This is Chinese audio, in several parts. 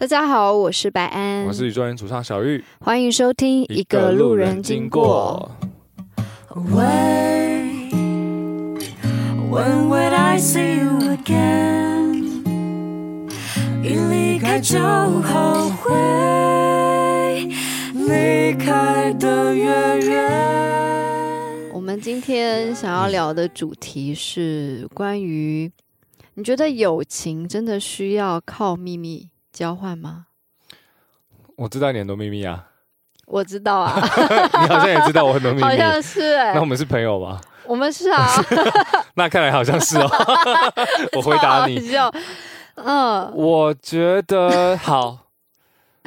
大家好，我是白安，我是宇宙人主唱小玉，欢迎收听一个路人经过。When would I see you again？一离开就后悔，离开的越远。我们今天想要聊的主题是关于，你觉得友情真的需要靠秘密交换吗？我知道你很多秘密啊，我知道啊，你好像也知道我很多秘密，好像是哎、欸，那我们是朋友吧？我们是啊，那看来好像是哦。我回答你，嗯，我觉得好。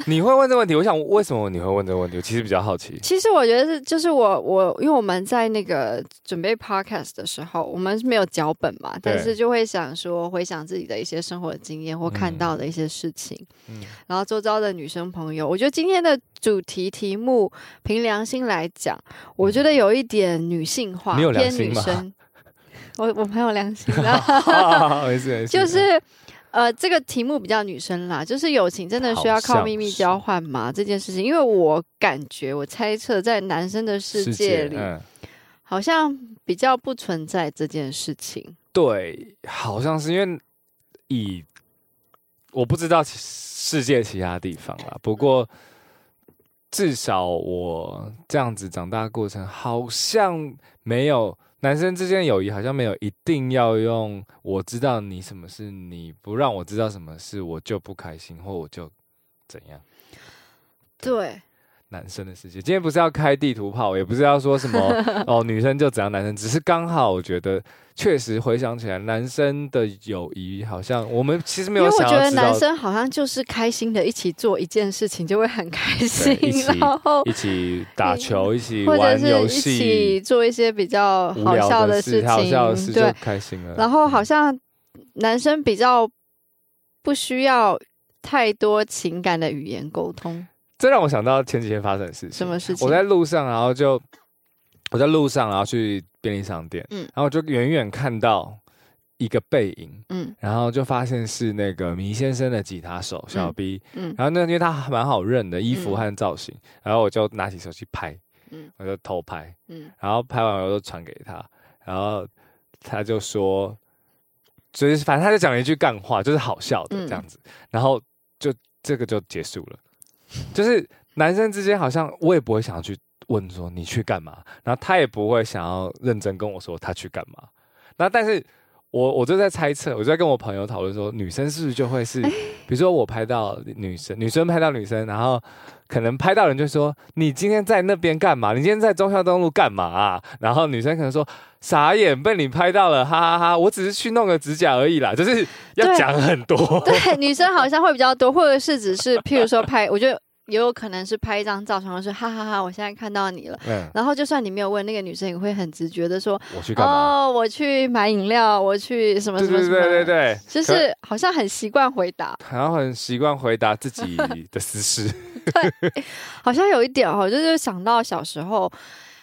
你会问这个问题，我想为什么你会问这个问题？我其实比较好奇。其实我觉得是，就是我我，因为我们在那个准备 podcast 的时候，我们是没有脚本嘛，但是就会想说，回想自己的一些生活经验或看到的一些事情，嗯，然后周遭的女生朋友，我觉得今天的主题题目，凭良心来讲，我觉得有一点女性化？偏女生。我我很有良心的，没事没事，就是。呃，这个题目比较女生啦，就是友情真的需要靠秘密交换吗？这件事情，因为我感觉，我猜测，在男生的世界里，嗯，好像比较不存在这件事情。对，好像是因为以我不知道世界其他地方啦，不过至少我这样子长大的过程，好像没有。男生之间的友谊好像没有一定要用我知道你什么事，你不让我知道什么事，我就不开心，或我就怎样。对，男生的世界，今天不是要开地图炮，也不是要说什么 哦，女生就怎样，男生只是刚好我觉得。确实回想起来，男生的友谊好像我们其实没有想。因为我觉得男生好像就是开心的，一起做一件事情就会很开心，然后一起打球，一起玩游戏，一起做一些比较好笑的事情，好笑的事就开心了。然后好像男生比较不需要太多情感的语言沟通。这让我想到前几天发生的事情。什么事情？我在路上，然后就我在路上，然后去。便利商店，嗯，然后我就远远看到一个背影，嗯，然后就发现是那个米先生的吉他手小 B，嗯，嗯，然后那因为他蛮好认的衣服和造型，嗯，然后我就拿起手机拍，嗯，我就偷拍，嗯，然后拍完我就传给他，然后他就说，就是反正他就讲了一句干话，就是好笑的这样子，嗯，然后就这个就结束了，就是男生之间好像我也不会想要去。问说你去干嘛？然后他也不会想要认真跟我说他去干嘛。那但是我我就在猜测，我就在跟我朋友讨论说，女生是不是就会是，比如说我拍到女生，女生拍到女生，然后可能拍到人就说你今天在那边干嘛？你今天在中孝东路干嘛啊？然后女生可能说傻眼，被你拍到了，哈哈哈！我只是去弄个指甲而已啦，就是要讲很多。对，对，女生好像会比较多，或者是只是譬如说拍，我觉得。也有可能是拍一张照，然后说哈哈哈，我现在看到你了。嗯。然后就算你没有问，那个女生也会很直觉的说：“我去干嘛？哦，我去买饮料，我去什么什么什么。”对对对对对，就是好像很习惯回答，好像很习惯回答自己的私事。对，好像有一点哦，就是想到小时候，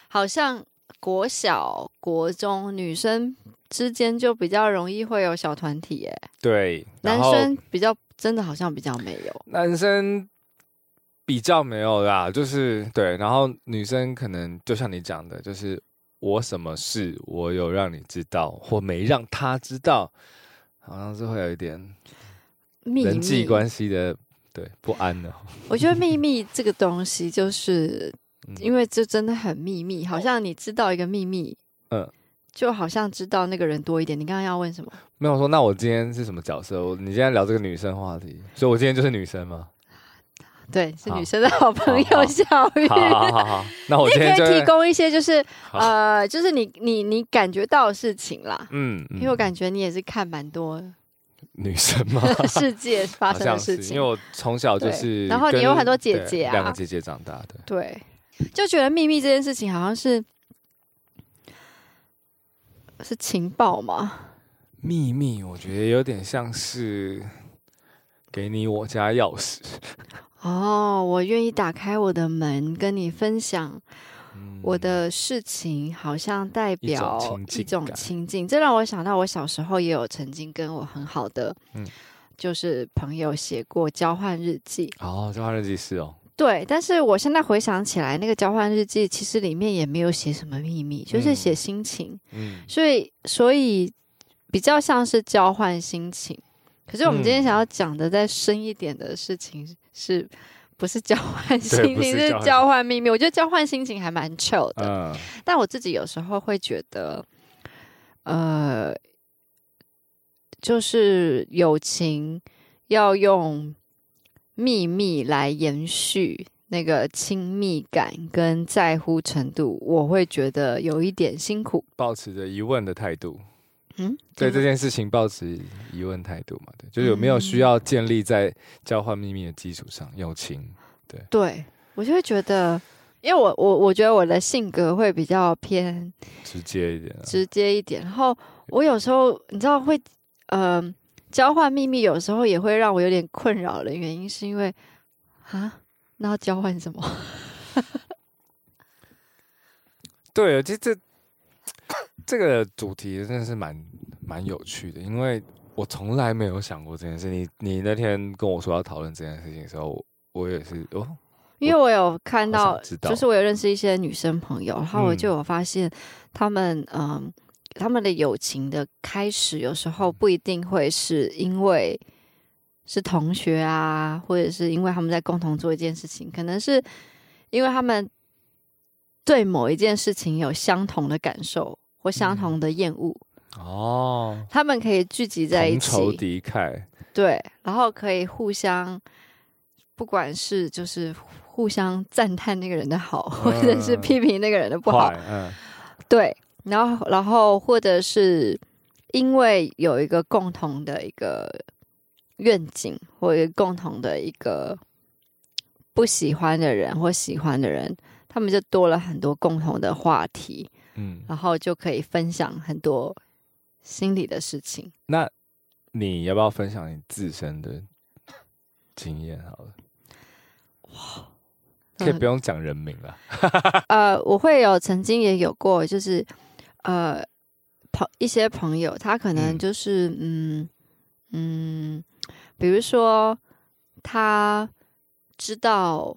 好像国小、国中女生之间就比较容易会有小团体耶。对，男生比较真的好像比较没有男生。比较没有啦，就是对，然后女生可能就像你讲的，就是我什么事我有让你知道，或没让他知道，好像是会有一点人际关系的对不安的。我觉得秘密这个东西，就是 因为这真的很秘密，好像你知道一个秘密，嗯，就好像知道那个人多一点。你刚刚要问什么？没有说，那我今天是什么角色？我你今天聊这个女生话题，所以我今天就是女生吗？对，是女生的好朋友小玉。好好好，好，好，那我今天可以提供一些，就是呃，就是你你你感觉到的事情啦。嗯，因为我感觉你也是看蛮多女生嘛，世界发生的事情。因为我从小就是，然后你有很多姐姐啊，两个姐姐长大的。对，就觉得秘密这件事情好像是是情报嘛。秘密，我觉得有点像是给你我家钥匙。哦，我愿意打开我的门跟你分享我的事情，好像代表一种亲近。这让我想到我小时候也有曾经跟我很好的嗯就是朋友写过交换日记。哦，交换日记是哦。对，但是我现在回想起来，那个交换日记其实里面也没有写什么秘密，就是写心情。嗯，所以所以比较像是交换心情。可是我们今天想要讲的再深一点的事情是，不是交换心情，是交换秘密。我觉得交换心情还蛮 chill 的，嗯，但我自己有时候会觉得，呃，就是友情要用。秘密来延续那个亲密感跟在乎程度，我会觉得有一点辛苦。保持着疑问的态度，嗯，对这件事情抱持疑问态度嘛，对，就是有没有需要建立在交换秘密的基础上，友情，对，对我就会觉得，因为我我我觉得我的性格会比较偏直接一点，直接一点，然后我有时候你知道会，嗯、呃。交换秘密有时候也会让我有点困扰的原因，是因为啊，那要交换什么？对，其实这这个主题真的是蛮蛮有趣的，因为我从来没有想过这件事。你你那天跟我说要讨论这件事情的时候，我也是哦，因为我有看到，就是我有认识一些女生朋友，然后我就有发现他们嗯。呃他们的友情的开始，有时候不一定会是因为是同学啊，或者是因为他们在共同做一件事情，可能是因为他们对某一件事情有相同的感受或相同的厌恶。哦，他们可以聚集在一起，同仇敌忾。对，然后可以互相，不管是就是互相赞叹那个人的好，或者是批评那个人的不好。嗯，对。然后，然后，或者是因为有一个共同的一个愿景，或者共同的一个不喜欢的人或喜欢的人，他们就多了很多共同的话题，嗯，然后就可以分享很多心里的事情。那你要不要分享你自身的经验？好了，哇，可以不用讲人名了。呃，我会有曾经也有过，就是。呃，朋一些朋友，他可能就是嗯嗯，嗯，比如说他知道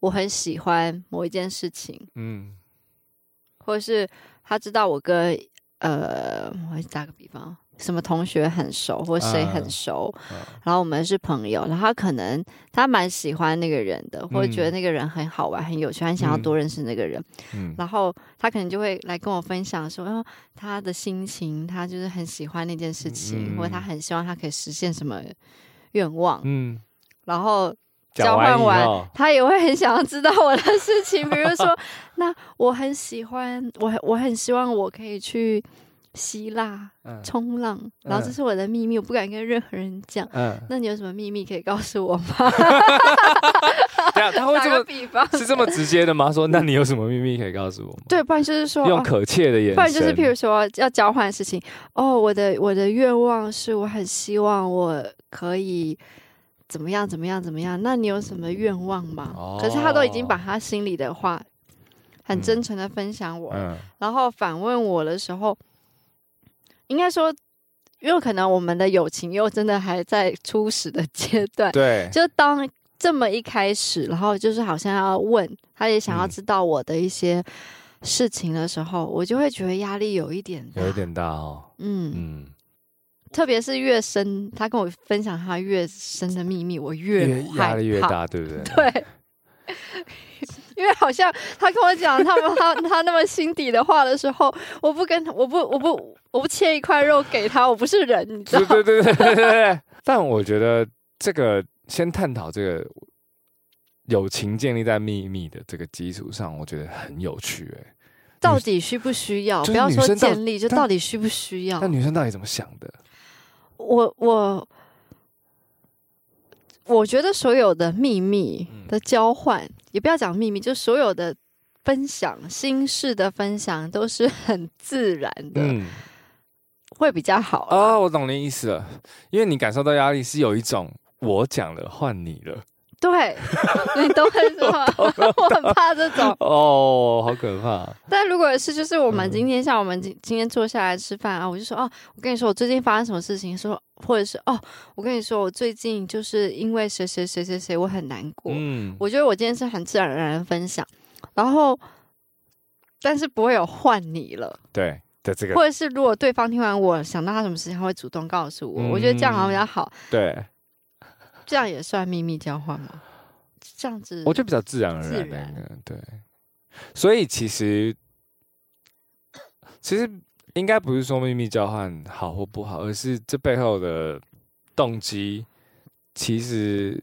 我很喜欢某一件事情，嗯，或者是他知道我跟呃，我打个比方。什么同学很熟，或谁很熟，然后我们是朋友，然后他可能他蛮喜欢那个人的，或者觉得那个人很好玩、很有趣，很想要多认识那个人。嗯、然后他可能就会来跟我分享说，哦，他的心情，他就是很喜欢那件事情，嗯、或者他很希望他可以实现什么愿望。嗯，然后交换完，他也会很想要知道我的事情，比如说，那我很喜欢，我我很希望我可以去。希腊冲浪，嗯、然后这是我的秘密，嗯、我不敢跟任何人讲。嗯，那你有什么秘密可以告诉我吗？对啊，他会这么比方是这么直接的吗？说，那你有什么秘密可以告诉我吗？对，不然就是说用可切的眼神，不然就是譬如说要交换的事情。哦，我的我的愿望是我很希望我可以怎么样怎么样怎么样。那你有什么愿望吗？哦、可是他都已经把他心里的话很真诚的分享我，嗯、然后反问我的时候。应该说，因为可能我们的友情又真的还在初始的阶段，对，就当这么一开始，然后就是好像要问，他也想要知道我的一些事情的时候，嗯、我就会觉得压力有一点大，有一点大哦，嗯嗯，特别是越深，他跟我分享他越深的秘密，我越压力越大，对不对？对。因为好像他跟我讲他们他他那么心底的话的时候，我不跟我不我不我不切一块肉给他，我不是人，你知道对对对对对。但我觉得这个先探讨这个友情建立在秘密的这个基础上，我觉得很有趣哎。到底需不需要？不要说建立，就到底需不需要？那女生到底怎么想的？我我。我觉得所有的秘密的交换，嗯、也不要讲秘密，就所有的分享心事的分享都是很自然的，嗯、会比较好啊、哦。我懂你意思了，因为你感受到压力是有一种我讲了换你了对，你懂我意思吗？我很怕这种哦，好可怕。但如果是就是我们今天像我们今今天坐下来吃饭啊，我就说哦，我跟你说我最近发生什么事情，说或者是哦，我跟你说我最近就是因为谁谁谁谁谁我很难过。嗯，我觉得我今天是很自然而然的分享，然后但是不会有换你了。对的，这个或者是如果对方听完我想到他什么事情，他会主动告诉我，嗯、我觉得这样好像比较好。对。这样也算秘密交换吗？这样子，我觉得比较自然而然的，然对。所以其实，其实应该不是说秘密交换好或不好，而是这背后的动机，其实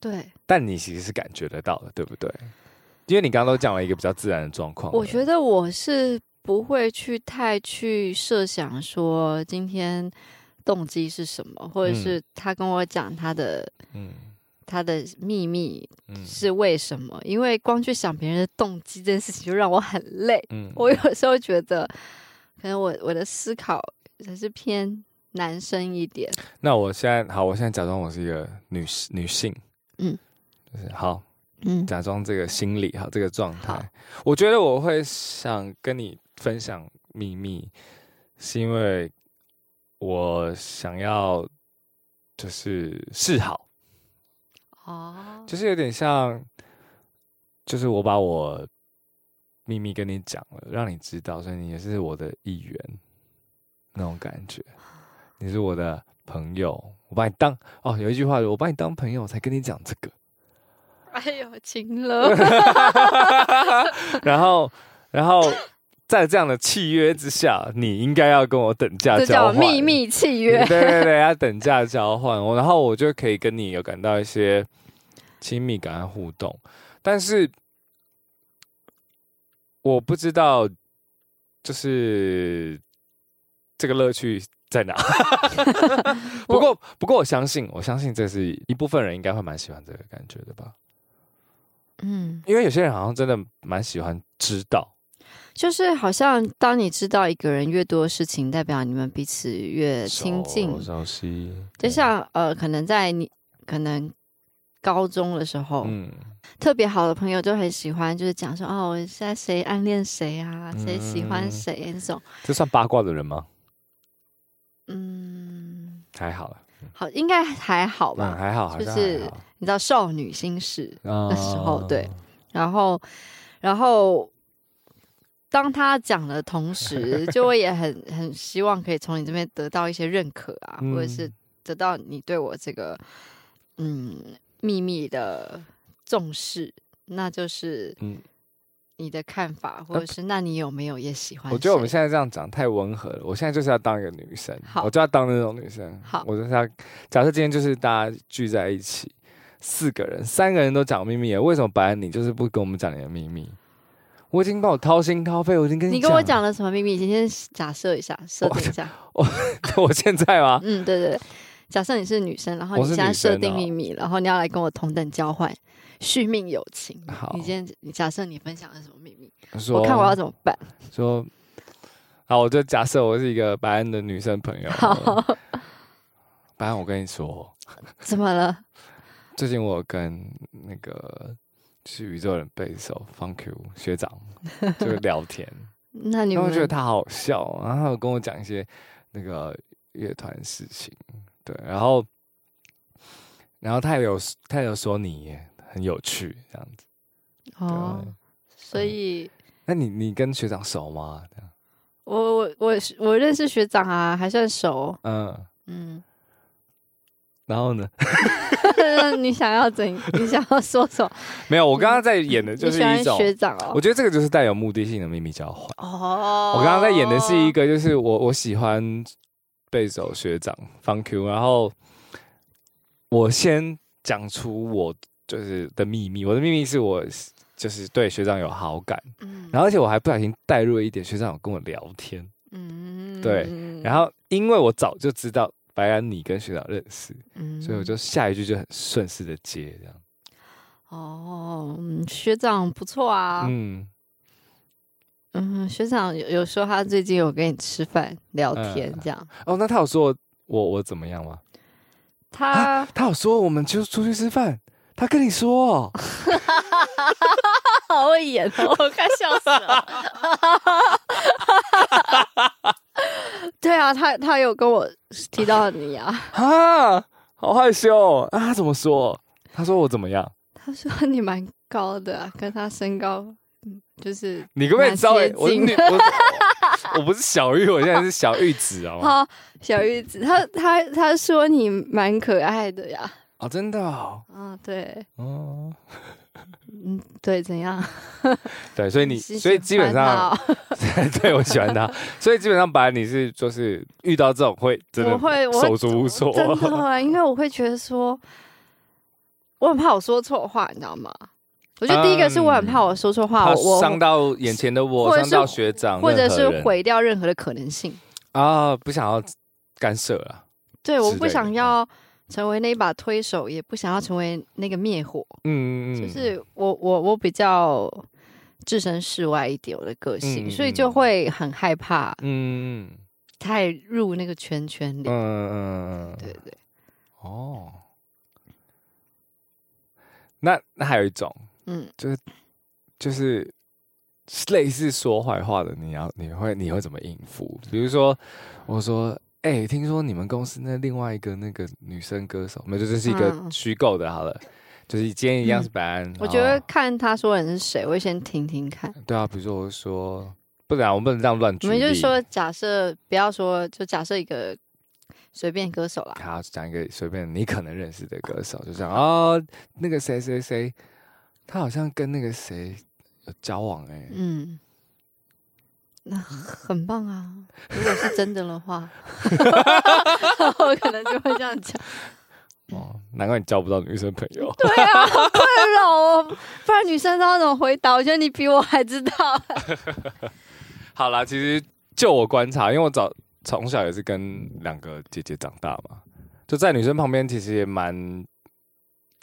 对。但你其实是感觉得到的，对不对？因为你刚刚都讲了一个比较自然的状况。我觉得我是不会去太去设想说今天。动机是什么？或者是他跟我讲他的，嗯，他的秘密是为什么？因为光去想别人的动机这件事情就让我很累。嗯，我有时候觉得，可能我我的思考还是偏男生一点。那我现在好，我现在假装我是一个女女性，嗯，就是好，嗯，假装这个心理哈，这个状态。我觉得我会想跟你分享秘密，是因为。我想要就是示好，哦，就是有点像，就是我把我秘密跟你讲了，让你知道，所以你也是我的一员，那种感觉。你是我的朋友，我把你当哦，有一句话，我把你当朋友才跟你讲这个。哎呦，亲了。然后，然后。在这样的契约之下，你应该要跟我等价交换。秘密契约。对对对，要等价交换，我然后我就可以跟你有感到一些亲密感和互动。但是我不知道，就是这个乐趣在哪。不过，不过我相信，我相信这是一部分人应该会蛮喜欢这个感觉的吧。嗯，因为有些人好像真的蛮喜欢知道。就是好像当你知道一个人越多的事情，代表你们彼此越亲近。熟悉。就像呃，可能在你可能高中的时候，嗯，特别好的朋友就很喜欢，就是讲说哦，现在谁暗恋谁啊，谁喜欢谁那种。这算八卦的人吗？嗯，还好了。好，应该还好吧？还好，就是你知道少女心事的时候，对，然后，然后。当他讲的同时，就我也很 很希望可以从你这边得到一些认可啊，嗯、或者是得到你对我这个嗯秘密的重视，那就是嗯你的看法，嗯、或者是那你有没有也喜欢？我觉得我们现在这样讲太温和了，我现在就是要当一个女生，好我就要当那种女生。好，我就是要假设今天就是大家聚在一起，四个人，三个人都讲秘密，为什么白安你就是不跟我们讲你的秘密？我已经帮我掏心掏肺，我已经跟你讲。你跟我讲了什么秘密？今天假设一下，设定一下。我 我现在吗？嗯，对对对。假设你是女生，然后你现在设定秘密，哦、然后你要来跟我同等交换续命友情。好，你今天你假设你分享了什么秘密？我看我要怎么办。说，好，我就假设我是一个白安的女生朋友。好，白安，我跟你说，怎么了？最近我跟那个。是宇宙人贝斯手 Funk you 学长，就是聊天。那你们觉得他好笑，然后他有跟我讲一些那个乐团事情，对，然后，然后他也有他也有说你很有趣这样子。哦，所以，那你你跟学长熟吗？我我我我认识学长啊，还算熟。嗯嗯。嗯然后呢？你想要怎？你想要说什么？没有，我刚刚在演的就是一种学长哦。我觉得这个就是带有目的性的秘密交换哦。我刚刚在演的是一个，就是我我喜欢贝手学长 Funk you，然后我先讲出我就是的秘密。我的秘密是我就是对学长有好感，嗯，然后而且我还不小心带入了一点学长有跟我聊天，嗯，对，然后因为我早就知道。白安，你跟学长认识，嗯，所以我就下一句就很顺势的接这样。哦，学长不错啊，嗯嗯，学长有有说他最近有跟你吃饭聊天这样。嗯、哦，那他有说我我怎么样吗？他、啊、他有说我们就出去吃饭，他跟你说，好会演哦，我快笑死了。对啊，他他有跟我提到你啊，啊，好害羞啊！他怎么说？他说我怎么样？他说你蛮高的啊，跟他身高，嗯，就是你可不可以稍微我我，我不是小玉，我现在是小玉子哦。好，小玉子，他他他说你蛮可爱的呀。哦，真的哦。嗯，对。哦。嗯，对，怎样？对，所以你，所以基本上，对我喜欢他，所以基本上，本来你是就是遇到这种会真的会手足无措，真的，因为我会觉得说，我很怕我说错话，你知道吗？我觉得第一个是我很怕我说错话，我伤到眼前的我，伤到学长，或者是毁掉任何的可能性啊，不想要干涉了。对，我不想要。成为那一把推手，也不想要成为那个灭火。嗯嗯，就是我我我比较置身事外一点，我的个性，嗯、所以就会很害怕。嗯，太入那个圈圈里。嗯嗯嗯，对对。哦，那那还有一种，嗯，就是就是类似说坏话的，你要你会你会怎么应付？比如说，我说。哎、欸，听说你们公司那另外一个那个女生歌手，那就这是一个虚构的，好了，嗯、就是今天一样是白安。嗯、我觉得看他说的人是谁，我会先听听看。对啊，比如说我说，不然我们不能这样乱举。我们就是说，假设不要说，就假设一个随便歌手啦。好，讲一个随便你可能认识的歌手，就这样 哦，那个谁谁谁，他好像跟那个谁有交往哎、欸。嗯。那很棒啊！如果是真的的话，我可能就会这样讲。哦，难怪你交不到女生朋友。对啊，好困扰哦。不然女生她要怎么回答？我觉得你比我还知道。好啦，其实就我观察，因为我早从小也是跟两个姐姐长大嘛，就在女生旁边，其实也蛮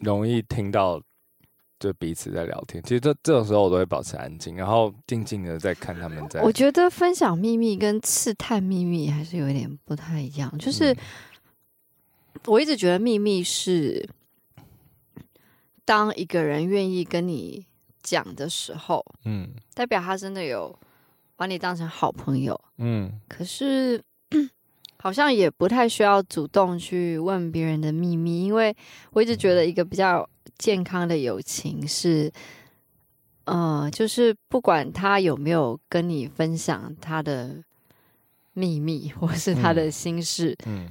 容易听到。就彼此在聊天，其实这这种时候我都会保持安静，然后静静的在看他们在。我觉得分享秘密跟刺探秘密还是有一点不太一样。就是我一直觉得秘密是当一个人愿意跟你讲的时候，嗯，代表他真的有把你当成好朋友，嗯。可是好像也不太需要主动去问别人的秘密，因为我一直觉得一个比较。健康的友情是，呃，就是不管他有没有跟你分享他的秘密或是他的心事，嗯，嗯，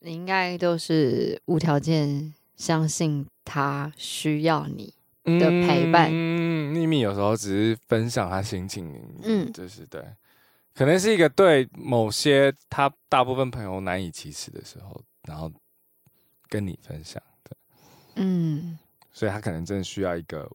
你应该都是无条件相信他需要你的陪伴。嗯，秘密有时候只是分享他心情，嗯，就是对，可能是一个对某些他大部分朋友难以启齿的时候，然后跟你分享的。嗯，所以他可能真的需要一个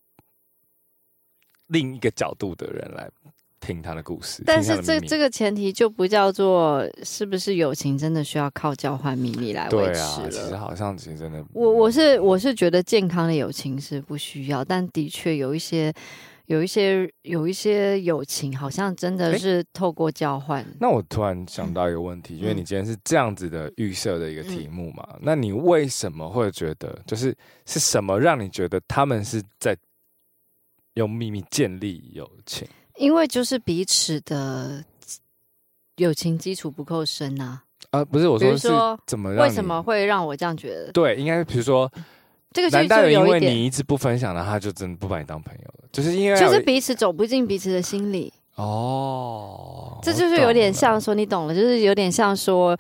另一个角度的人来听他的故事。但是这这个前提就不叫做是不是友情真的需要靠交换秘密来维持了。对啊，其实好像其实真的，我我是我是觉得健康的友情是不需要，但的确有一些。有一些有一些友情，好像真的是透过交换。那我突然想到一个问题，嗯、因为你今天是这样子的预设的一个题目嘛，嗯、那你为什么会觉得，就是是什么让你觉得他们是在用秘密建立友情？因为就是彼此的友情基础不够深啊。啊，不是我说是怎么让？为什么会让我这样觉得？对，应该是比如说。这个难道因为你一直不分享的，他就真的不把你当朋友了？就是因为就是彼此走不进彼此的心里哦。这就是有点像说，你懂了，就是有点像说，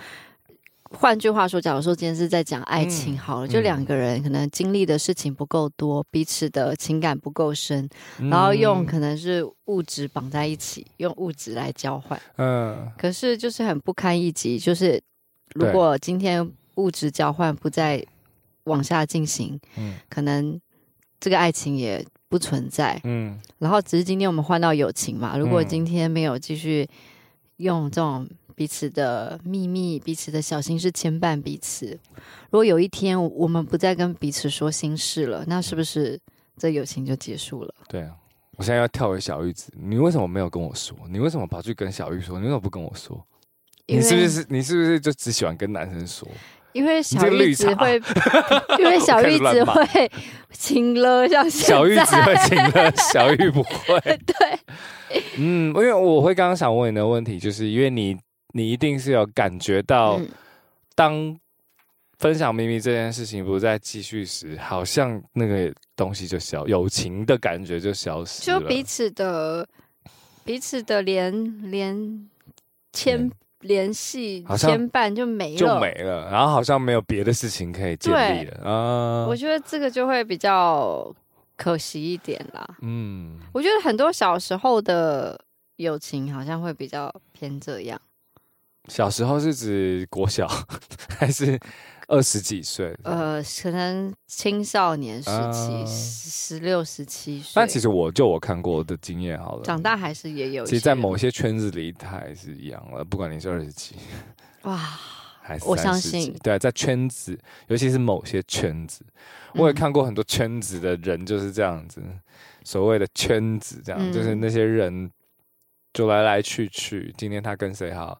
换句话说，假如说今天是在讲爱情好了，嗯、就两个人可能经历的事情不够多，彼此的情感不够深，嗯、然后用可能是物质绑在一起，用物质来交换。嗯，可是就是很不堪一击。就是如果今天物质交换不再。往下进行，嗯，可能这个爱情也不存在，嗯，然后只是今天我们换到友情嘛。如果今天没有继续用这种彼此的秘密、彼此的小心事牵绊彼此，如果有一天我们不再跟彼此说心事了，那是不是这友情就结束了？对啊，我现在要跳回小玉子，你为什么没有跟我说？你为什么跑去跟小玉说？你为什么不跟我说？你是不是你是不是就只喜欢跟男生说？因为小玉子会，因为小玉子会亲了，像小玉子会亲了，小玉不会。对，嗯，因为我会刚刚想问你的问题，就是因为你，你一定是有感觉到，当分享秘密这件事情不再继续时，好像那个东西就消，友情的感觉就消失了，就彼此的彼此的连连牵。联系牵绊就没了，就没了，然后好像没有别的事情可以建立了啊。我觉得这个就会比较可惜一点啦。嗯，我觉得很多小时候的友情好像会比较偏这样。小时候是指国小 还是？二十几岁，呃，可能青少年时期，十六、十七岁。但其实我就我看过的经验好了，长大还是也有。其实，在某些圈子里，它还是一样了。不管你是二十几，哇，还是我相信，对，在圈子，尤其是某些圈子，我也看过很多圈子的人就是这样子。嗯、所谓的圈子，这样、嗯、就是那些人就来来去去。今天他跟谁好？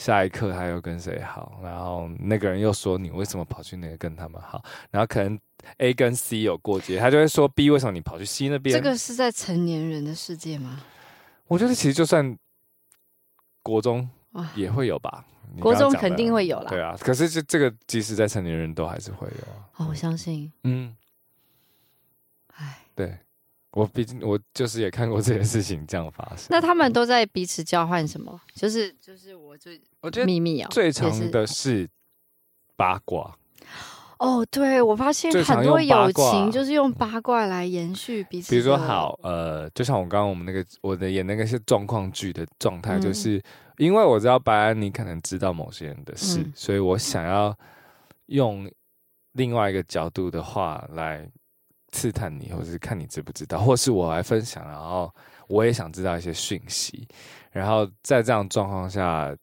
下一刻他又跟谁好，然后那个人又说，你为什么跑去那个跟他们好？然后可能 A 跟 C 有过节，他就会说 B 为什么你跑去 C 那边？这个是在成年人的世界吗？我觉得其实就算国中也会有吧，国中肯定会有啦。对啊，可是这这个即使在成年人都还是会有啊。哦，我相信。嗯。哎，对。我毕竟我就是也看过这件事情这样发生。那他们都在彼此交换什么？就是就是我最我觉得秘密啊，最常的是八卦。哦，对，我发现很多友情就是用八卦来延续彼此。比如说，好，呃，就像我刚刚我们那个我的演那个是状况剧的状态，就是、嗯、因为我知道白安你可能知道某些人的事，嗯、所以我想要用另外一个角度的话来。刺探你，或是看你知不知道，或是我来分享，然后我也想知道一些讯息，然后在这样状况下，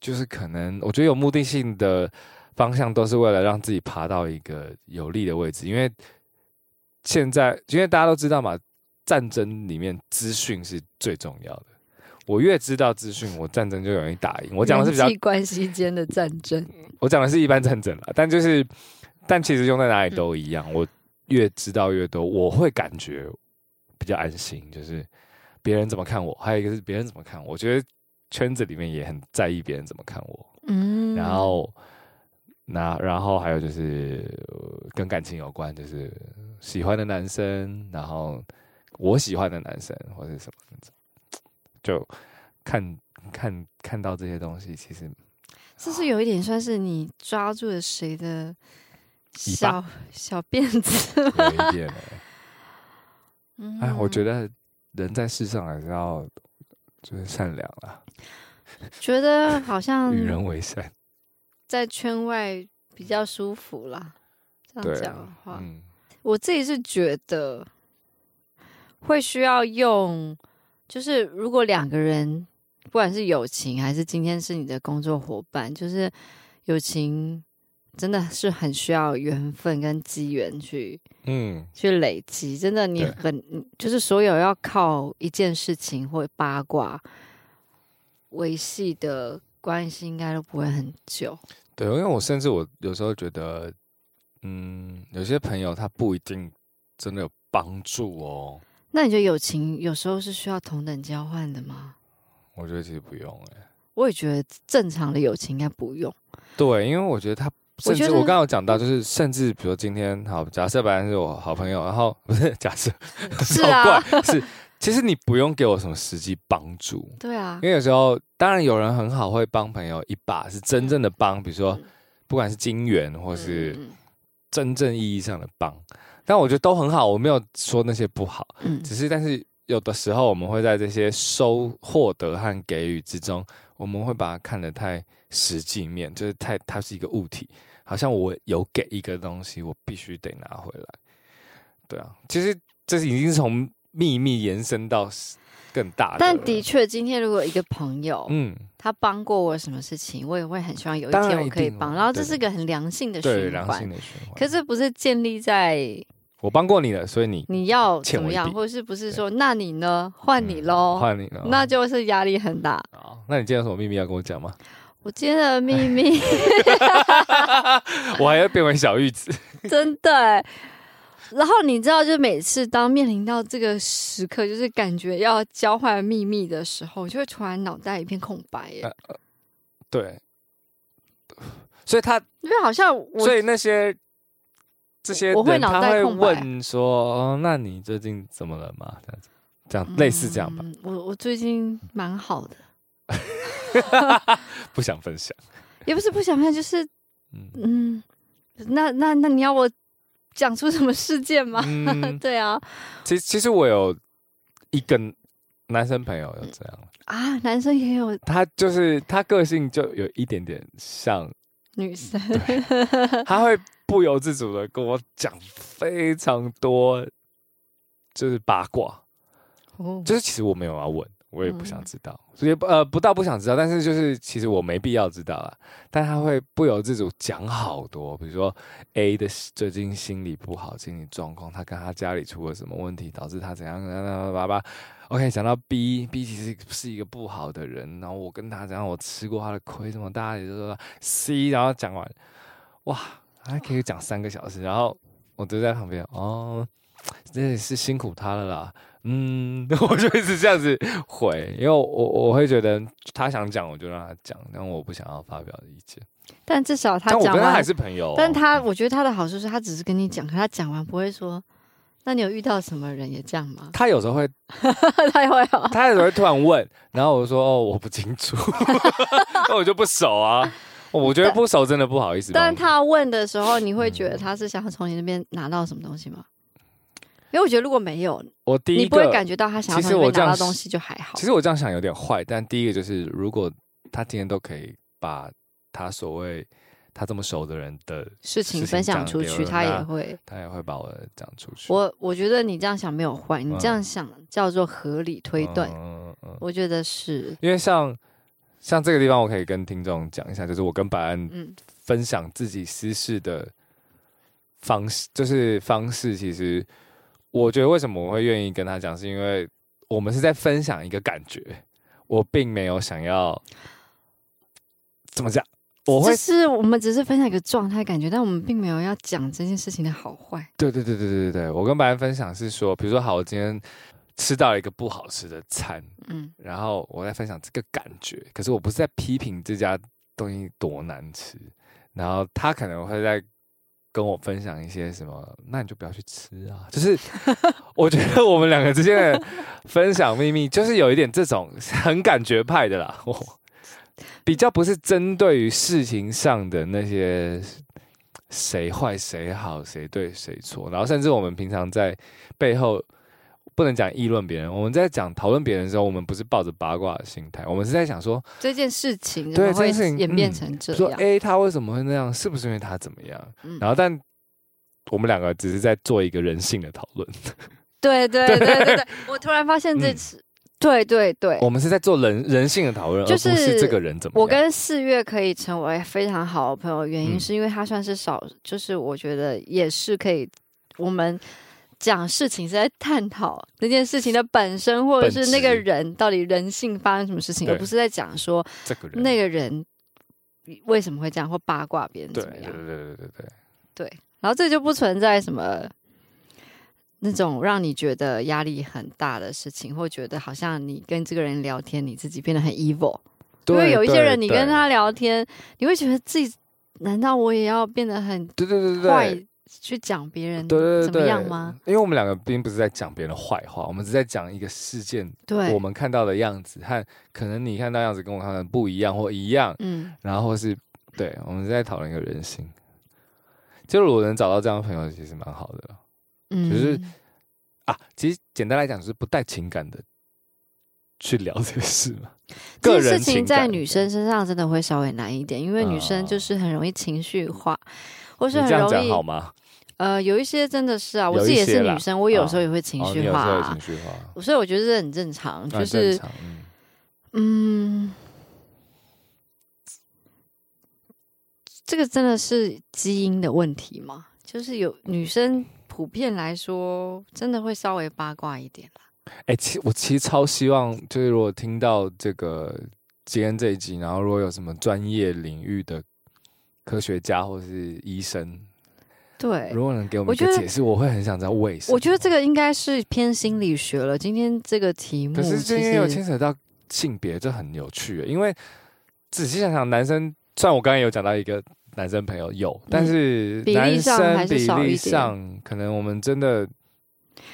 就是可能我觉得有目的性的方向都是为了让自己爬到一个有利的位置，因为现在因为大家都知道嘛，战争里面资讯是最重要的，我越知道资讯，我战争就容易打赢。我讲的是比较关系间的战争，我讲的是一般战争啦，但就是但其实用在哪里都一样，嗯、我。越知道越多，我会感觉比较安心。就是别人怎么看我，还有一个是别人怎么看我。我觉得圈子里面也很在意别人怎么看我。嗯，然后那然后还有就是跟感情有关，就是喜欢的男生，然后我喜欢的男生或者什么，就看看看到这些东西，其实这是有一点算是你抓住了谁的。小小辫子，有一点哎、欸，嗯、哎，我觉得人在世上还是要就是善良啦。觉得好像与人为善，在圈外比较舒服啦。这样讲的话，嗯、我自己是觉得会需要用，就是如果两个人不管是友情还是今天是你的工作伙伴，就是友情。真的是很需要缘分跟机缘去，嗯，去累积。真的，你很就是所有要靠一件事情或八卦维系的关系，应该都不会很久。对，因为我甚至我有时候觉得，嗯，有些朋友他不一定真的有帮助哦。那你觉得友情有时候是需要同等交换的吗？我觉得其实不用哎、欸。我也觉得正常的友情应该不用。对，因为我觉得他。甚至我刚刚有讲到，就是甚至比如说今天好，假设本来是我好朋友，然后不是假设 是啊，是其实你不用给我什么实际帮助，对啊，因为有时候当然有人很好会帮朋友一把，是真正的帮，比如说不管是金援或是真正意义上的帮，但我觉得都很好，我没有说那些不好，嗯，只是但是有的时候我们会在这些收获得和给予之中，我们会把它看得太。实际面就是太，它是一个物体，好像我有给一个东西，我必须得拿回来。对啊，其实这是已经是从秘密延伸到更大的。但的确，今天如果一个朋友，嗯，他帮过我什么事情，我也会很希望有一天我可以帮。然后这是个很良性的循环，对，良性的循环。可是不是建立在我帮过你了，所以你你要怎么样，或者是不是说那你呢？换你喽，换你了，那就是压力很大。好，那你今天有什么秘密要跟我讲吗？我今天的秘密 我还要变为小玉子，真的。然后你知道，就每次当面临到这个时刻，就是感觉要交换秘密的时候，就会突然脑袋一片空白。耶、呃。对，所以他因为好像我，所以那些这些人我会脑袋问说：“哦，那你最近怎么了嘛？”这样子，这样、嗯、类似这样吧。我我最近蛮好的，不想分享，也不是不想分享，就是 嗯，嗯，那那那你要我。讲出什么事件吗？嗯、对啊，其实其实我有一个男生朋友有这样啊，男生也有，他就是他个性就有一点点像女生，她会不由自主的跟我讲非常多，就是八卦，哦，就是其实我没有要问。我也不想知道，所以呃不到不想知道，但是就是其实我没必要知道啊。但她会不由自主讲好多，比如说 A 的最近心理不好，心理状况，他跟他家里出了什么问题，导致他怎样怎样叭叭。OK，讲到 B，B 其实是一个不好的人，然后我跟他讲，我吃过他的亏，什么大家也就说 C，然后讲完，哇，还可以讲三个小时，然后我就在旁边，哦，真的是辛苦他了啦。嗯，我就一直这样子回，因为我我会觉得他想讲，我就让他讲，但我不想要发表意见。但至少他讲完，我跟他还是朋友。但他我觉得他的好处是他只是跟你讲，可他讲完不会说，那你有遇到什么人也这样吗？他有时候会，他也会、哦，他有时候会突然问，然后我就说哦，我不清楚，那我就不熟啊。我觉得不熟真的不好意思。但他问的时候，你会觉得他是想要从你那边拿到什么东西吗？因为我觉得如果没有，我第一你不会感觉到他想要从里面拿到东西就还好。其实我这样想有点坏，但第一个就是，如果他今天都可以把他所谓他这么熟的人的事情分享出去，他也会，他也会把我讲出去。我我觉得你这样想没有坏，你这样想叫做合理推断。嗯嗯，我觉得是因为像像这个地方，我可以跟听众讲一下，就是我跟白安分享自己私事的方式，就是方式其实。我觉得为什么我会愿意跟他讲，是因为我们是在分享一个感觉，我并没有想要怎么讲。我会是我们只是分享一个状态感觉，但我们并没有要讲这件事情的好坏。对对对对对对对，我跟白人分享是说，比如说好，我今天吃到了一个不好吃的餐，嗯，然后我在分享这个感觉，可是我不是在批评这家东西多难吃，然后他可能会在。跟我分享一些什么，那你就不要去吃啊！就是 我觉得我们两个之间的分享秘密，就是有一点这种很感觉派的啦。我比较不是针对于事情上的那些谁坏谁好，谁对谁错，然后甚至我们平常在背后。不能讲议论别人，我们在讲讨论别人的时候，我们不是抱着八卦的心态，我们是在想说这件事情对这件事情演变成这样，嗯、说 A 他为什么会那样，是不是因为他怎么样？嗯、然后但我们两个只是在做一个人性的讨论。对对对对对，我突然发现这次，嗯、对对对，我们是在做人人性的讨论，就是、而不是这个人怎么。我跟四月可以成为非常好的朋友，原因是因为他算是少，嗯、就是我觉得也是可以我们。讲事情是在探讨那件事情的本身，或者是那个人到底人性发生什么事情，而不是在讲说这个人那个人为什么会这样，或八卦别人怎么样。对对对对对对。对，然后这就不存在什么那种让你觉得压力很大的事情，或觉得好像你跟这个人聊天，你自己变得很 evil。因为有一些人，你跟他聊天，你会觉得自己难道我也要变得很对对对对坏？去讲别人怎么样吗？因为我们两个并不是在讲别人的坏话，我们是在讲一个事件，对，我们看到的样子和可能你看到样子跟我看到的不一样或一样，嗯，然后是对，我们是在讨论一个人性。就是我能找到这样的朋友，其实蛮好的，嗯，就是啊，其实简单来讲，就是不带情感的去聊这个事嘛。这个事情在女生身上真的会稍微难一点，因为女生就是很容易情绪化。或是很容易，好吗？呃，有一些真的是啊，我自己也是女生，我有时候也会情绪化，啊，哦，情绪化，所以我觉得这很正常。就是，嗯，嗯，这个真的是基因的问题吗？就是有女生普遍来说，真的会稍微八卦一点啦。哎，其我其实超希望，就是如果听到这个今天这一集，然后如果有什么专业领域的科学家或是医生，对，如果能给我们一个解释，我会很想知道为什么。我觉得这个应该是偏心理学了。今天这个题目，可是今天有牵扯到性别，这很有趣。因为仔细想想，男生虽然我刚才有讲到一个男生朋友有，但是男生比例上可能我们真的。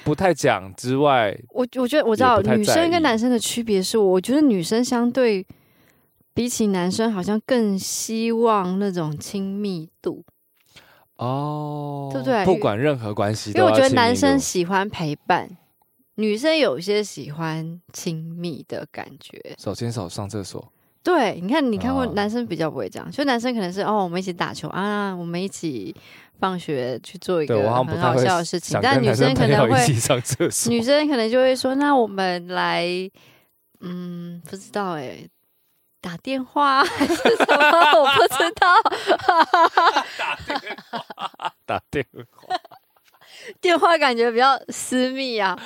不太讲之外，我我觉得我知道女生跟男生的区别是，我觉得女生相对比起男生好像更希望那种亲密度哦，对不对？不管任何关系，因为我觉得男生喜欢陪伴，女生有些喜欢亲密的感觉，手牵手上厕所。对，你看，你看过男生比较不会这样，所以男生可能是哦，我们一起打球啊，我们一起。放学去做一个很好笑的事情，但女生可能会，女生可能就会说：“那我们来，嗯，不知道哎、欸，打电话还是什么？我不知道。”打电话，打电话，电话感觉比较私密啊，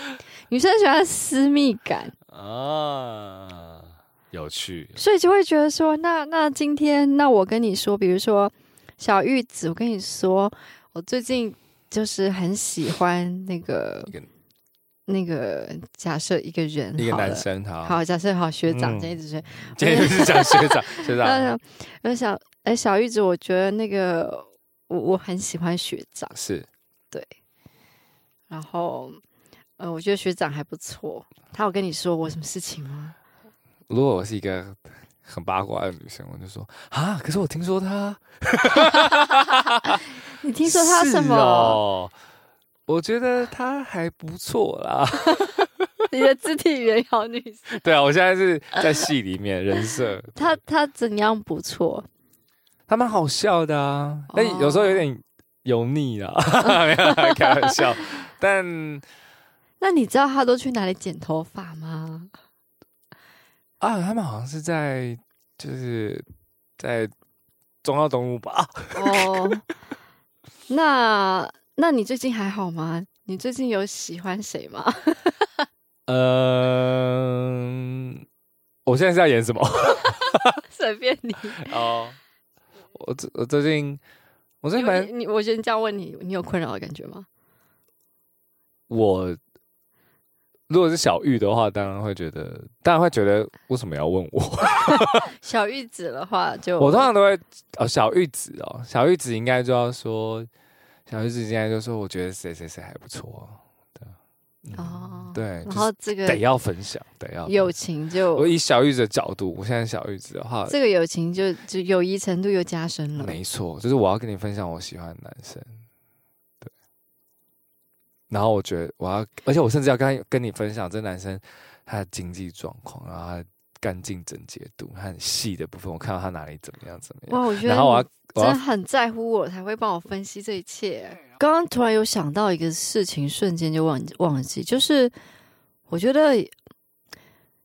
女生喜欢私密感啊，有趣，所以就会觉得说：“那那今天，那我跟你说，比如说。”小玉子，我跟你说，我最近就是很喜欢那个那个假设一个人，一个男生，好，好假设好学长，这一直是，这一直是讲学长，学长。我想，哎，小玉子，我觉得那个我我很喜欢学长，是对，然后呃，我觉得学长还不错，他有跟你说我什么事情吗？如果我是一个。很八卦的女生，我就说啊，可是我听说她，你听说她什么？哦，我觉得她还不错啦。你的肢体语言好女生。对啊，我现在是在戏里面人设。她她怎样不错？她蛮好笑的啊，但有时候有点油腻啊，没有开玩笑。但那你知道她都去哪里剪头发吗？啊，他们好像是在，就是在中澳东路吧。哦，那那你最近还好吗？你最近有喜欢谁吗？嗯、呃，我现在是在演什么？随便你。哦，我最我最近，我最近蛮你，我先这样问你，你有困扰的感觉吗？我。如果是小玉的话，当然会觉得，当然会觉得为什么要问我？小玉子的话就，就我通常都会哦，小玉子哦，小玉子应该就要说，小玉子应该就说，我觉得谁谁谁还不错，对，嗯、哦，对，然后这个得要分享，得要友情就，我以小玉子的角度，我现在小玉子的话，这个友情就就友谊程度又加深了，没错，就是我要跟你分享我喜欢的男生。然后我觉得我要，而且我甚至要跟跟你分享这男生他的经济状况，然后他干净整洁度，他很细的部分，我看到他哪里怎么样怎么样。哇，我觉得，然后我要真的很在乎我，才会帮我分析这一切。刚刚突然有想到一个事情，瞬间就忘忘记，就是我觉得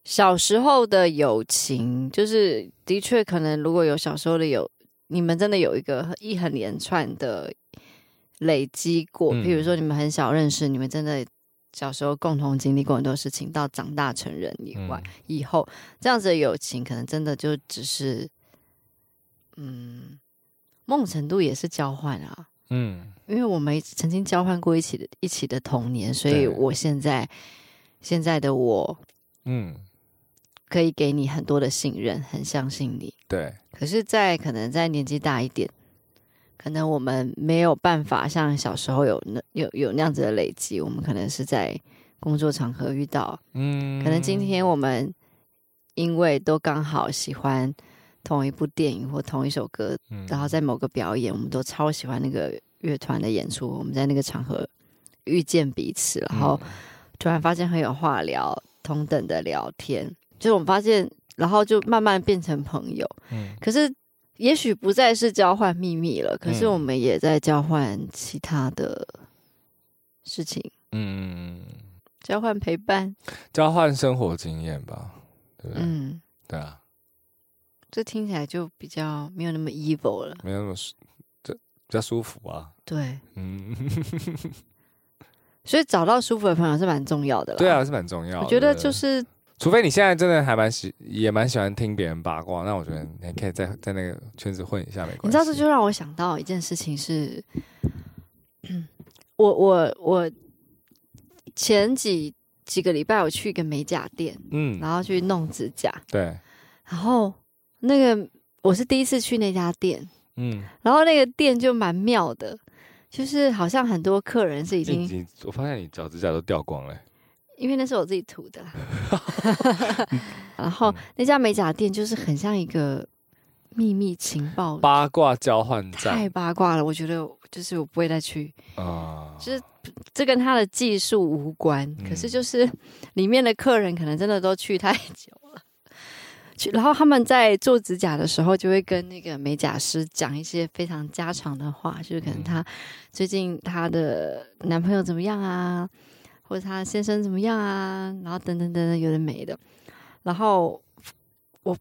小时候的友情，就是的确可能如果有小时候的友，你们真的有一个一很连串的。累积过，比如说你们很小认识，嗯、你们真的小时候共同经历过很多事情，到长大成人以外，嗯、以后这样子的友情，可能真的就只是，嗯，某种程度也是交换啊，嗯，因为我们曾经交换过一起的一起的童年，所以我现在现在的我，嗯，可以给你很多的信任，很相信你，对。可是，在可能在年纪大一点。可能我们没有办法像小时候有那有有那样子的累积，我们可能是在工作场合遇到，嗯，可能今天我们因为都刚好喜欢同一部电影或同一首歌，嗯，然后在某个表演，我们都超喜欢那个乐团的演出，我们在那个场合遇见彼此，然后突然发现很有话聊，同等的聊天，就是我们发现，然后就慢慢变成朋友，嗯，可是。也许不再是交换秘密了，可是我们也在交换其他的事情。嗯，交换陪伴，交换生活经验吧，对不对？嗯，对啊。这听起来就比较没有那么 evil 了，没有那么舒，这比较舒服啊。对，嗯。所以找到舒服的朋友是蛮重要的啦。对啊，是蛮重要的。我觉得就是除非你现在真的还蛮喜，也蛮喜欢听别人八卦，那我觉得你可以在在那个圈子混一下没关系。你知道这就让我想到一件事情是，我我我前几几个礼拜我去一个美甲店，嗯，然后去弄指甲，对，然后那个我是第一次去那家店，嗯，然后那个店就蛮妙的，就是好像很多客人是已经，我发现你脚指甲都掉光了。因为那是我自己涂的，然后那家美甲店就是很像一个秘密情报八卦交换站，太八卦了。我觉得就是我不会再去啊，就是这跟他的技术无关，可是就是里面的客人可能真的都去太久了，去然后他们在做指甲的时候就会跟那个美甲师讲一些非常家常的话，就是可能他最近他的男朋友怎么样啊。或者他先生怎么样啊？然后等等等等，有的没的。然后我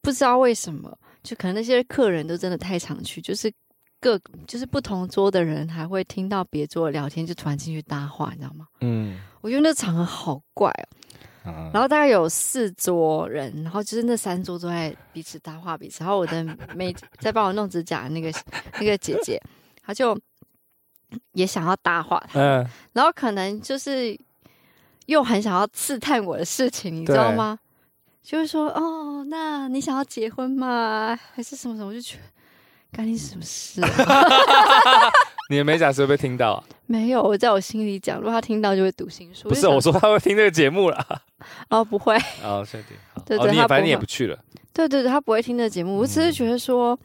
不知道为什么，就可能那些客人都真的太常去，就是各就是不同桌的人还会听到别桌聊天，就突然进去搭话，你知道吗？嗯，我觉得那场合好怪哦。啊、然后大概有四桌人，然后就是那三桌都在彼此搭话彼此。然后我的 美在帮我弄指甲的那个那个姐姐，她就。也想要搭话，嗯，然后可能就是又很想要刺探我的事情，你知道吗？就是说，哦，那你想要结婚吗？还是什么什么？我就觉得，干你什么事啊？你的美甲师会不会听到啊？没有，我在我心里讲，如果他听到就会读心术。不是，我说他会听这个节目了。哦，不会。哦，确定。对对，他反正你也不去了。对对对，他不会听这个节目。我只是觉得说。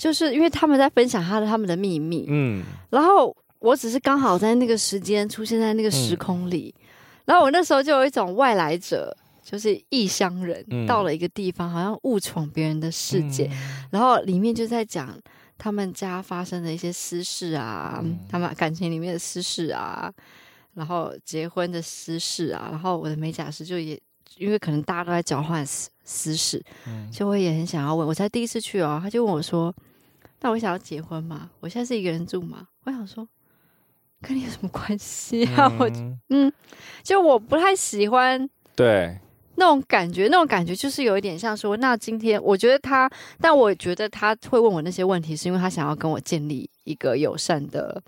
就是因为他们在分享他的他们的秘密，嗯，然后我只是刚好在那个时间出现在那个时空里，嗯、然后我那时候就有一种外来者，就是异乡人，嗯、到了一个地方，好像误闯别人的世界，嗯、然后里面就在讲他们家发生的一些私事啊，嗯、他们感情里面的私事啊，然后结婚的私事啊，然后我的美甲师就也因为可能大家都在交换私私事，嗯、就会也很想要问，我才第一次去哦，他就问我说。那我想要结婚吗？我现在是一个人住吗？我想说，跟你有什么关系啊？嗯、我嗯，就我不太喜欢对那种感觉，那种感觉就是有一点像说，那今天我觉得他，但我觉得他会问我那些问题，是因为他想要跟我建立一个友善的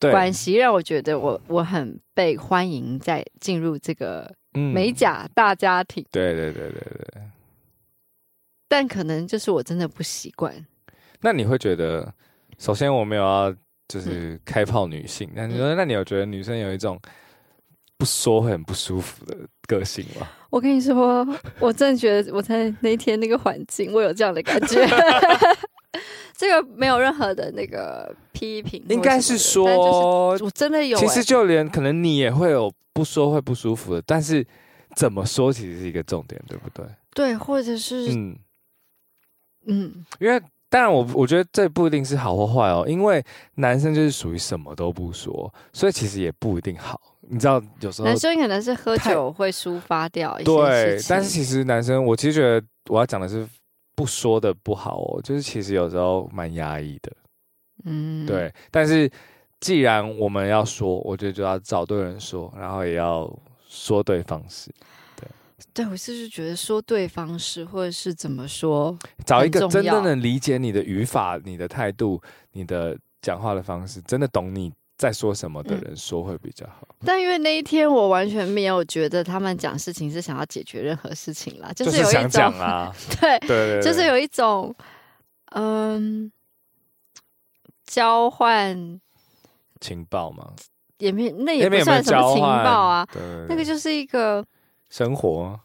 关系，让我觉得我我很被欢迎，在进入这个美甲大家庭。对对对对对，但可能就是我真的不习惯。那你会觉得，首先我没有要就是开炮女性，那你说，那你有觉得女生有一种不说会很不舒服的个性吗？我跟你说，我真的觉得我在那天那个环境，我有这样的感觉。这个没有任何的那个批评，应该是说，我真的有。其实就连可能你也会有不说会不舒服的，但是怎么说其实是一个重点，对不对？对，或者是嗯嗯，因为。当然，我我觉得这不一定是好或坏哦，因为男生就是属于什么都不说，所以其实也不一定好。你知道，有时候男生可能是喝酒会抒发掉一些对，但是其实男生，我其实觉得我要讲的是不说的不好哦，就是其实有时候蛮压抑的，嗯，对。但是既然我们要说，我觉得就要找对人说，然后也要说对方式。对，我是觉得说对方式，或者是怎么说，找一个真正能理解你的语法、你的态度、你的讲话的方式，真的懂你在说什么的人说会比较好。嗯、但因为那一天我完全没有觉得他们讲事情是想要解决任何事情啦，就是有一种就是想讲啊，对对，对，对，就是有一种嗯交换情报嘛，也没那也不算什么情报啊，对对对，那个就是一个。生活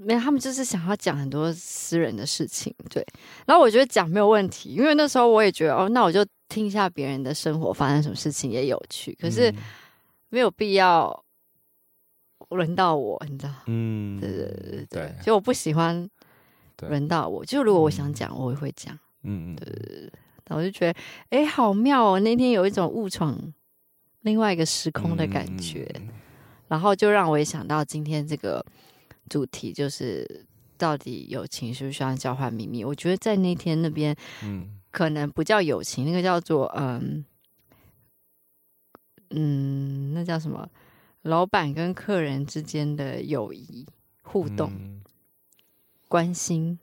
没有，他们就是想要讲很多私人的事情，对。然后我觉得讲没有问题，因为那时候我也觉得，哦，那我就听一下别人的生活发生什么事情也有趣。可是没有必要轮到我，你知道？嗯，对对对对对。就我不喜欢轮到我，就如果我想讲，嗯、我也会讲。嗯嗯，对对对。然后我就觉得，哎，好妙哦！那天有一种误闯另外一个时空的感觉。嗯然后就让我也想到今天这个主题，就是到底友情需不需要交换秘密？我觉得在那天那边，嗯，可能不叫友情，那个叫做嗯嗯，那叫什么？老板跟客人之间的友谊互动、嗯、关心。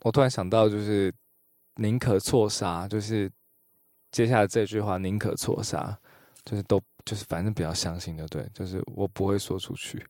我突然想到，就是宁可错杀，就是接下来这句话，宁可错杀，就是都就是反正比较相信，就对，就是我不会说出去，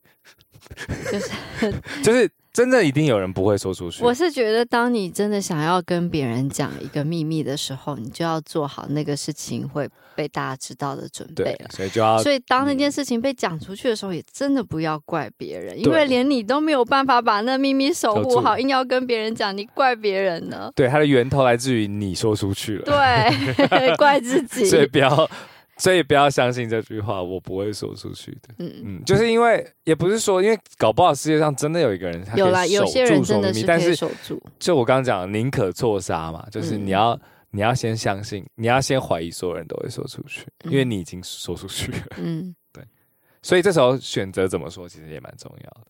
就是 就是。真的一定有人不会说出去。我是觉得，当你真的想要跟别人讲一个秘密的时候，你就要做好那个事情会被大家知道的准备了。所以就要，所以当那件事情被讲出去的时候，也真的不要怪别人，因为连你都没有办法把那秘密守护好，硬要跟别人讲，你怪别人呢？对，它的源头来自于你说出去了。对，怪自己。所以不要。所以不要相信这句话，我不会说出去的。嗯嗯，就是因为也不是说，因为搞不好世界上真的有一个人，他有啦，有些人真的是可以守住。但是就我刚刚讲，宁可错杀嘛，就是你要、嗯、你要先相信，你要先怀疑所有人都会说出去，因为你已经说出去了。嗯，对。所以这时候选择怎么说，其实也蛮重要的。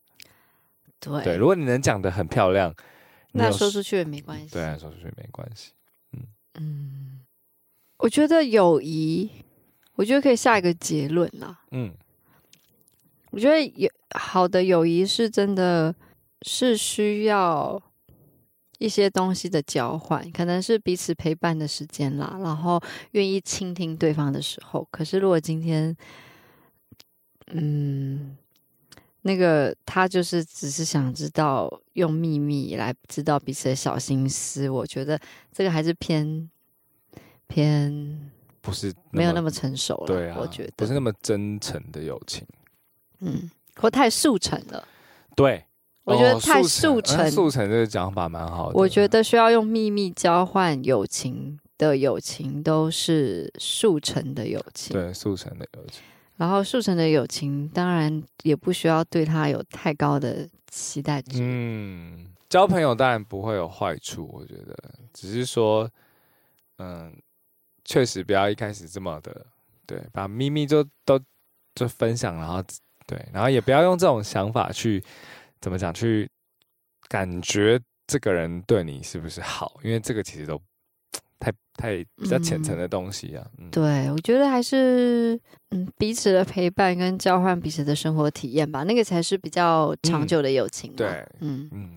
对对，如果你能讲的很漂亮，那说出去也没关系。对，说出去没关系。嗯嗯，我觉得友谊。我觉得可以下一个结论啦。嗯，我觉得有好的友谊是真的是需要一些东西的交换，可能是彼此陪伴的时间啦，然后愿意倾听对方的时候。可是如果今天，嗯，那个他就是只是想知道用秘密来知道彼此的小心思，我觉得这个还是偏偏。不是没有那么成熟了，对啊，我觉得不是那么真诚的友情，嗯，或太速成了。对，我觉得太速成，速成这个讲法蛮好的。我觉得需要用秘密交换友情的友情都是速成的友情，对，速成的友情。然后速成的友情当然也不需要对他有太高的期待值。嗯，交朋友当然不会有坏处，我觉得只是说，嗯。确实不要一开始这么的，对，把秘密就都就分享，然后对，然后也不要用这种想法去怎么讲，去感觉这个人对你是不是好，因为这个其实都太太比较浅层的东西啊。嗯嗯、对，我觉得还是嗯彼此的陪伴跟交换彼此的生活体验吧，那个才是比较长久的友情、嗯。对，嗯嗯，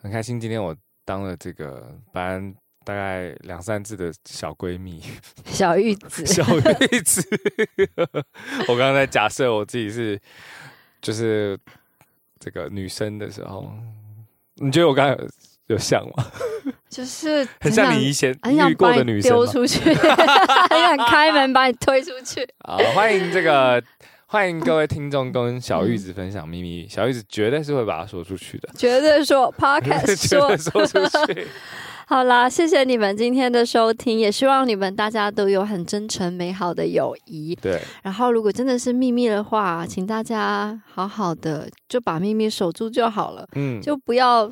很开心今天我当了这个班。大概两三次的小闺蜜，小玉子，小玉子。我刚刚在假设我自己是，就是这个女生的时候，你觉得我刚刚有，有像吗？就是很像你以前遇过的女生，丢 出去，很想开门把你推出去。好，欢迎这个，欢迎各位听众跟小玉子分享秘密。小玉子绝对是会把它说出去的，绝对说 Podcast 说说出去。好啦，谢谢你们今天的收听，也希望你们大家都有很真诚美好的友谊。对，然后如果真的是秘密的话，请大家好好的就把秘密守住就好了。嗯，就不要，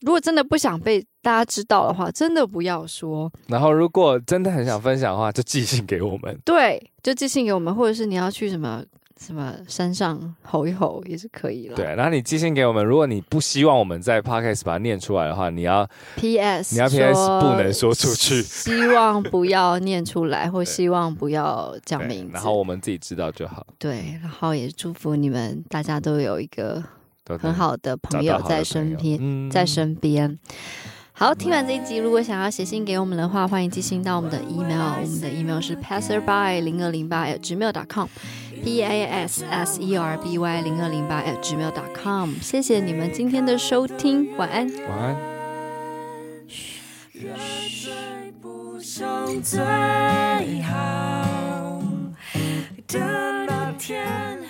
如果真的不想被大家知道的话，真的不要说。然后如果真的很想分享的话，就寄信给我们。对，就寄信给我们，或者是你要去什么。什么山上吼一吼也是可以了。对，然后你寄信给我们，如果你不希望我们在 podcast 把它念出来的话，你要 PS，你要 PS 不能说出去，希望不要念出来，或希望不要讲名字，然后我们自己知道就好。对，然后也祝福你们大家都有一个很好的朋友在身边，嗯、在身边。好，听完这一集，如果想要写信给我们的话，欢迎寄信到我们的 email，我们的 email 是 passerby 零二零八 at b a s s e r b y 零二零八 at gmail.com。谢谢你们今天的收听，晚安。晚安。最好的那天。